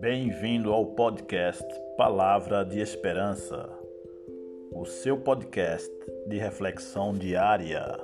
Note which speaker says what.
Speaker 1: Bem-vindo ao podcast Palavra de Esperança, o seu podcast de reflexão diária.